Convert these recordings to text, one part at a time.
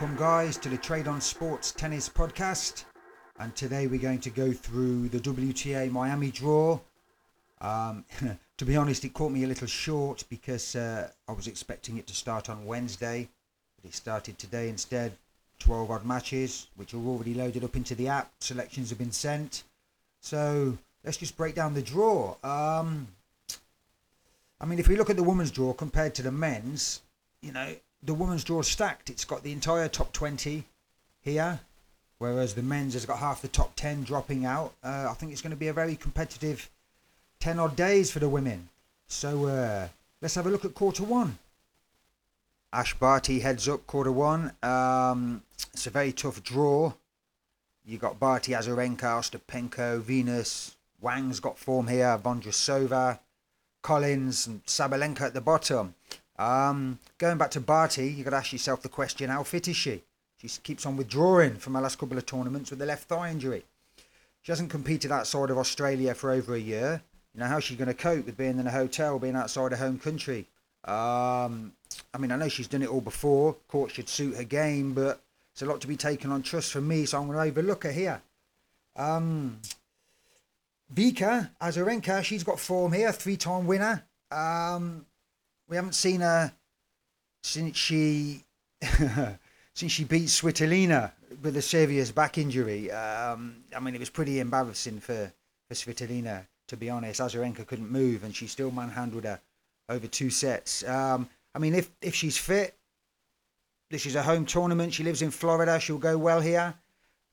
welcome, guys, to the Trade on Sports Tennis Podcast. And today we're going to go through the WTA Miami draw. Um, to be honest, it caught me a little short because uh, I was expecting it to start on Wednesday, but it started today instead. 12 odd matches, which are already loaded up into the app. Selections have been sent. So let's just break down the draw. Um, I mean, if we look at the women's draw compared to the men's, you know, the women's draw stacked. It's got the entire top 20 here, whereas the men's has got half the top 10 dropping out. Uh, I think it's going to be a very competitive 10 odd days for the women. So uh, let's have a look at quarter one. Ash Barty heads up quarter one. Um, it's a very tough draw. You got Barty, Azarenka, Ostapenko, Venus, Wang's got form here, Vondrousova, Collins, and Sabalenka at the bottom. Um, going back to Barty, you got to ask yourself the question: How fit is she? She keeps on withdrawing from her last couple of tournaments with a left thigh injury. She hasn't competed outside of Australia for over a year. You know how's she going to cope with being in a hotel, being outside her home country? Um, I mean, I know she's done it all before. Court should suit her game, but it's a lot to be taken on trust from me, so I'm going to overlook her here. Um, Vika Azarenka, she's got form here, three-time winner. Um, we haven't seen her since she since she beat Svitolina with a serious back injury. Um, I mean, it was pretty embarrassing for for Svitolina to be honest. Azarenka couldn't move, and she still manhandled her over two sets. Um, I mean, if if she's fit, this is a home tournament. She lives in Florida. She'll go well here.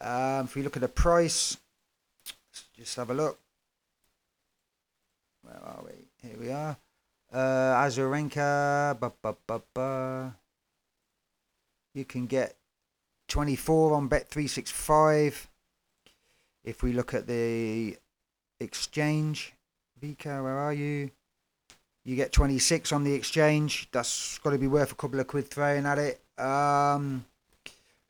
Um, if we look at the price, just have a look. Where are we? Here we are. Uh, Azarenka, ba, ba, ba, ba. you can get 24 on Bet365. If we look at the exchange, Vika, where are you? You get 26 on the exchange. That's got to be worth a couple of quid throwing at it. Um,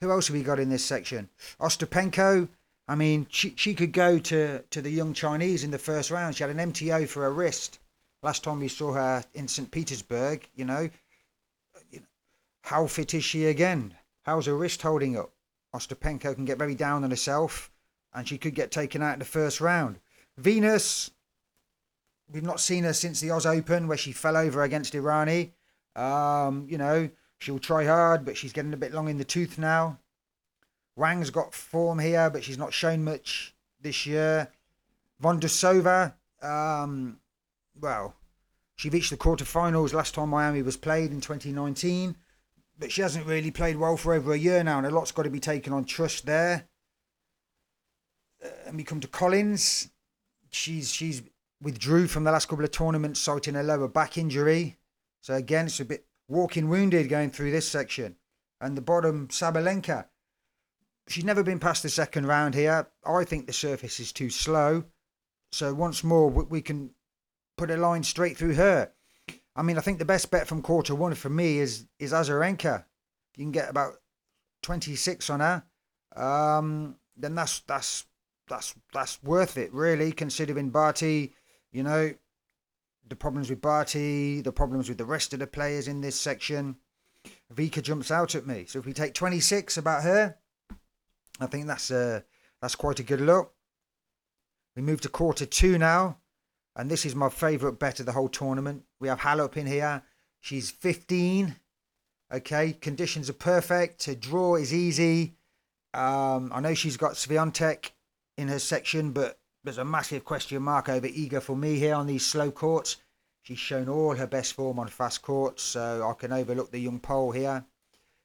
who else have we got in this section? Ostapenko. I mean, she, she could go to, to the young Chinese in the first round. She had an MTO for her wrist. Last time we saw her in St. Petersburg, you know, how fit is she again? How's her wrist holding up? Ostapenko can get very down on herself and she could get taken out in the first round. Venus, we've not seen her since the Oz Open where she fell over against Errani. Um, you know, she'll try hard, but she's getting a bit long in the tooth now. Wang's got form here, but she's not shown much this year. Vondrousova, um, well, she reached the quarterfinals last time Miami was played in 2019, but she hasn't really played well for over a year now, and a lot's got to be taken on trust there. Uh, and we come to Collins. She's she's withdrew from the last couple of tournaments, citing a lower back injury. So again, it's a bit walking wounded going through this section. And the bottom, Sabalenka. She's never been past the second round here. I think the surface is too slow. So once more, we can put a line straight through her. I mean, I think the best bet from quarter one for me is is Azarenka. You can get about 26 on her, um, then that's that's that's that's worth it, really, considering Barty, you know, the problems with Barty, the problems with the rest of the players in this section. Vika jumps out at me. So if we take 26 about her, I think that's a that's quite a good look. We move to quarter two now. And this is my favourite bet of the whole tournament. We have Halep in here. She's 15. Okay, conditions are perfect. To draw is easy. Um, I know she's got Swiatek in her section, but there's a massive question mark over Iga for me here on these slow courts. She's shown all her best form on fast courts, so I can overlook the young Pole here.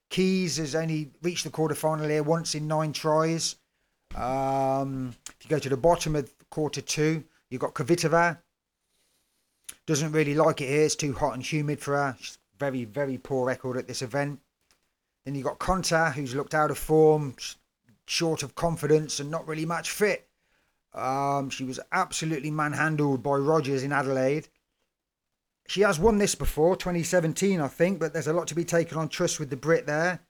Keys has only reached the quarterfinal here once in nine tries. Um, if you go to the bottom of quarter two, You've got Kvitova. Doesn't really like it here. It's too hot and humid for her. She's very, very poor record at this event. Then you've got Konta, who's looked out of form, short of confidence, and not really much fit. Um, she was absolutely manhandled by Rogers in Adelaide. She has won this before, 2017, I think, but there's a lot to be taken on trust with the Brit there.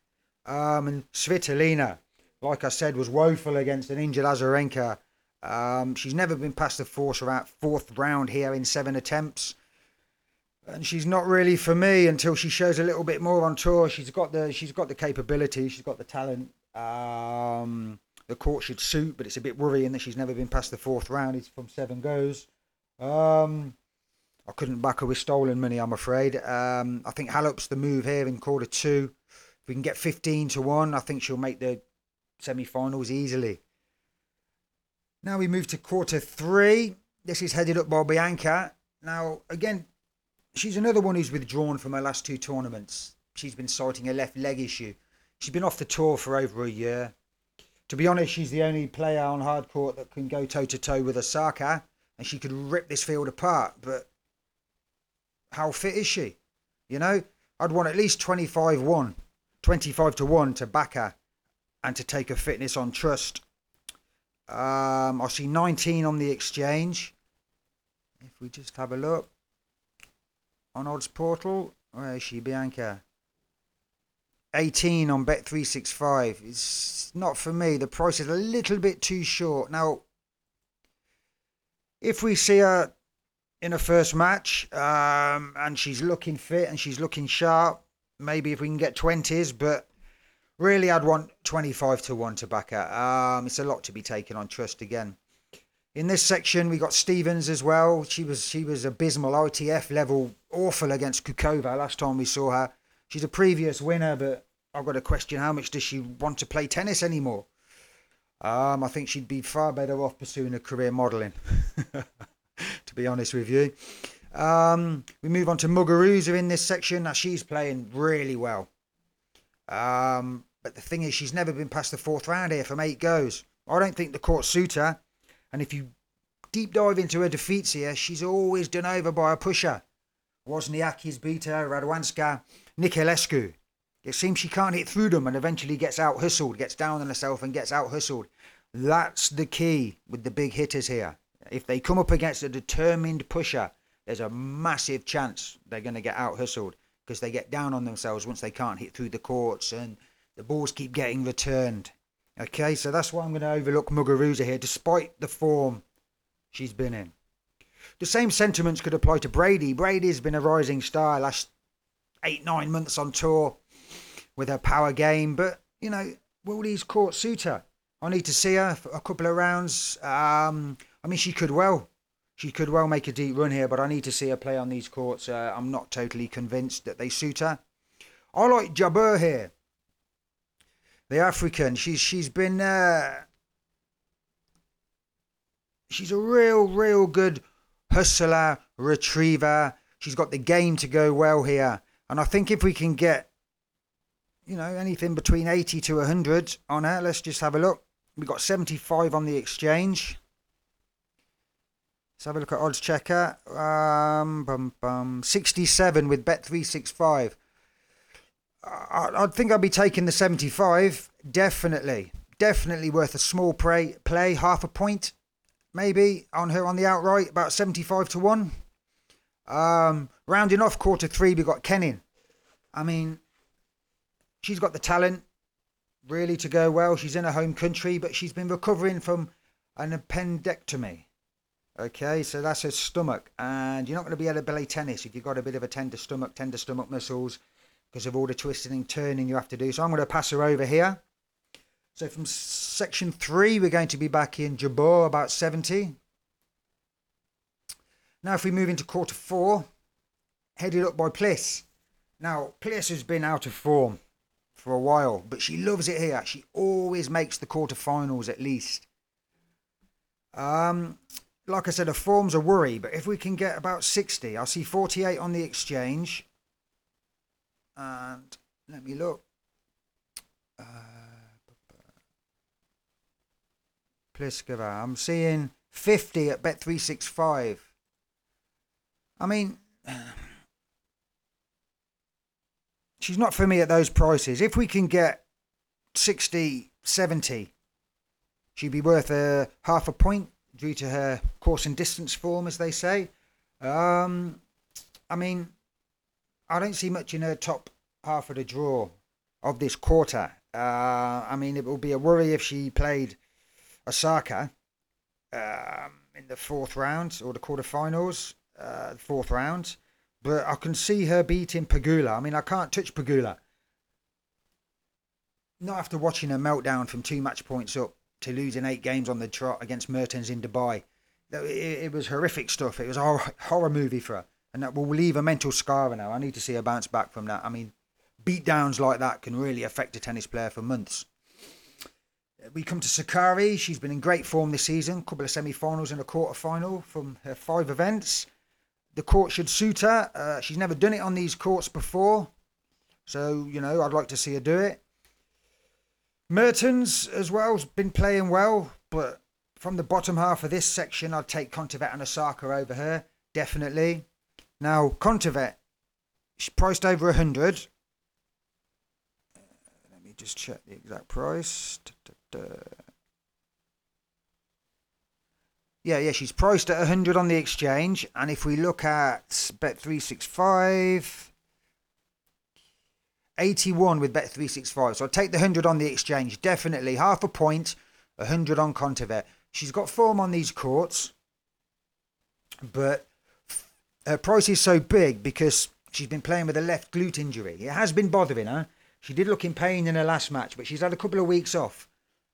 Um, and Svitolina, like I said, was woeful against an injured Azarenka. Um, she's never been past the fourth, fourth round here in seven attempts. and she's not really for me until she shows a little bit more on tour. She's got the she's got the capability, she's got the talent. Um, the court should suit, but it's a bit worrying that she's never been past the fourth round. It's from seven goes. Um, I couldn't back her with stolen money, I'm afraid. Um, I think Halep's the move here in quarter two. If we can get 15 to 1, I think she'll make the semi finals easily. Now we move to quarter three. This is headed up by Bianca. Now, again, she's another one who's withdrawn from her last two tournaments. She's been citing a left leg issue. She's been off the tour for over a year. To be honest, she's the only player on hard court that can go toe to toe with Osaka, and she could rip this field apart. But how fit is she? You know, I'd want at least 25 1, 25 to 1 to back her and to take her fitness on trust. Um, I see 19 on the exchange. If we just have a look on odds portal, where is she, Bianca? 18 on Bet365. It's not for me. The price is a little bit too short. Now, if we see her in a first match um, and she's looking fit and she's looking sharp, maybe if we can get 20s, but really I'd want 25 to 1 to back her. Um, it's a lot to be taken on trust again. In this section, we got Stevens as well. She was she was abysmal, ITF level, awful against Kucova last time we saw her. She's a previous winner, but I've got to question how much does she want to play tennis anymore. Um, I think she'd be far better off pursuing a career modelling, to be honest with you. Um, we move on to Muguruza in this section. Now she's playing really well. Um, but the thing is, she's never been past the fourth round here from eight goes. I don't think the court suit her. And if you deep dive into her defeats here, she's always done over by a pusher. Wozniacki's beat her, Radwanska, Niculescu. It seems she can't hit through them and eventually gets out hustled, gets down on herself and gets out hustled. That's the key with the big hitters here. If they come up against a determined pusher, there's a massive chance they're going to get out hustled because they get down on themselves once they can't hit through the courts and the balls keep getting returned. Okay, so that's why I'm going to overlook Muguruza here, despite the form she's been in. The same sentiments could apply to Brady. Brady's been a rising star last eight, nine months on tour with her power game, but, you know, will these courts suit her? I need to see her for a couple of rounds. Um, I mean, she could well, she could well make a deep run here, but I need to see her play on these courts. Uh, I'm not totally convinced that they suit her. I like Jabeur here the African. She's she's been uh, she's a real real good hustler retriever. She's got the game to go well here, and I think if we can get you know anything between eighty to hundred on her, let's just have a look. We've got seventy five on the exchange. Let's have a look at odds checker. Um, bum, bum, 67 with Bet365. I, I think I'd be taking the 75. Definitely. Definitely worth a small play, play half a point, maybe, on her on the outright, about 75 to 1. Um, rounding off quarter three, we got Kenin. I mean, she's got the talent really to go well. She's in her home country, but she's been recovering from an appendectomy. Okay, so that's her stomach, and you're not going to be able to play tennis if you've got a bit of a tender stomach, tender stomach muscles because of all the twisting and turning you have to do. So I'm going to pass her over here. So from section three, we're going to be back in Jabeur about 70. Now, if we move into quarter four, headed up by Pliss. Now, Pliss has been out of form for a while, but she loves it here. She always makes the quarterfinals at least. Um, like I said, her form's a worry, but if we can get about 60, I'll see 48 on the exchange and let me look. Uh, Pliskova. I'm seeing 50 at Bet365. I mean, she's not for me at those prices. If we can get 60, 70, she'd be worth a half a point due to her course and distance form, as they say. Um, I mean, I don't see much in her top half of the draw of this quarter. Uh, I mean, it will be a worry if she played Osaka um, in the fourth round or the quarterfinals, uh, fourth round. but I can see her beating Pegula. I mean, I can't touch Pegula. Not after watching her meltdown from two match points up to losing eight games on the trot against Mertens in Dubai. It, it was horrific stuff. It was a horror, movie for her. And that will leave a mental scar in her. I need to see her bounce back from that. I mean, beatdowns like that can really affect a tennis player for months. We come to Sakkari. She's been in great form this season. A couple of semi-finals and a quarter-final from her five events. The court should suit her. Uh, she's never done it on these courts before, so you know I'd like to see her do it. Mertens as well's been playing well, but from the bottom half of this section, I'd take Kontaveit and Osaka over her definitely. Now Kontaveit, she's priced over a hundred. Uh, let me just check the exact price. Da, da, da. Yeah, yeah, she's priced at 100 on the exchange. And if we look at Bet365, 81 with Bet365. So I'll take the 100 on the exchange. Definitely half a point, 100 on Kontaveit. She's got form on these courts, but her price is so big because she's been playing with a left glute injury. It has been bothering her. She did look in pain in her last match, but she's had a couple of weeks off.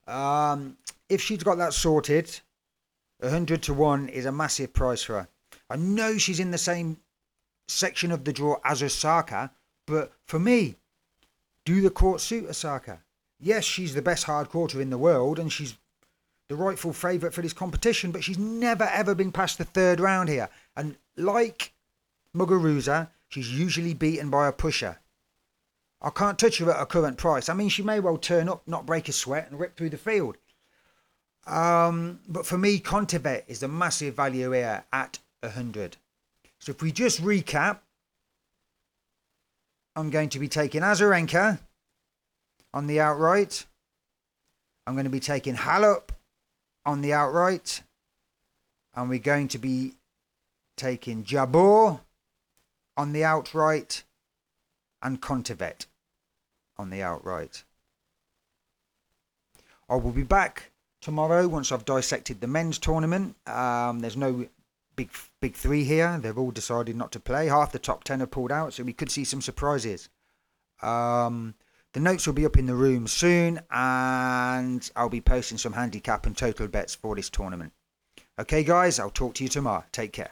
Um, if she's got that sorted, 100 to 1 is a massive price for her. I know she's in the same section of the draw as Osaka, but for me, do the court suit Osaka? Yes, she's the best hard quarter in the world and she's the rightful favourite for this competition, but she's never ever been past the third round here. And like Muguruza, she's usually beaten by a pusher. I can't touch her at her current price. I mean, she may well turn up, not break a sweat, and rip through the field. Um, but for me, Kontaveit is the massive value here at 100. So if we just recap, I'm going to be taking Azarenka on the outright. I'm going to be taking Halep on the outright. And we're going to be taking Jabeur on the outright and Kontaveit on the outright. I will be back tomorrow once I've dissected the men's tournament. Um, there's no big big three here. They've all decided not to play. Half the top ten have pulled out, so we could see some surprises. Um, the notes will be up in the room soon, and I'll be posting some handicap and total bets for this tournament. Okay, guys, I'll talk to you tomorrow. Take care.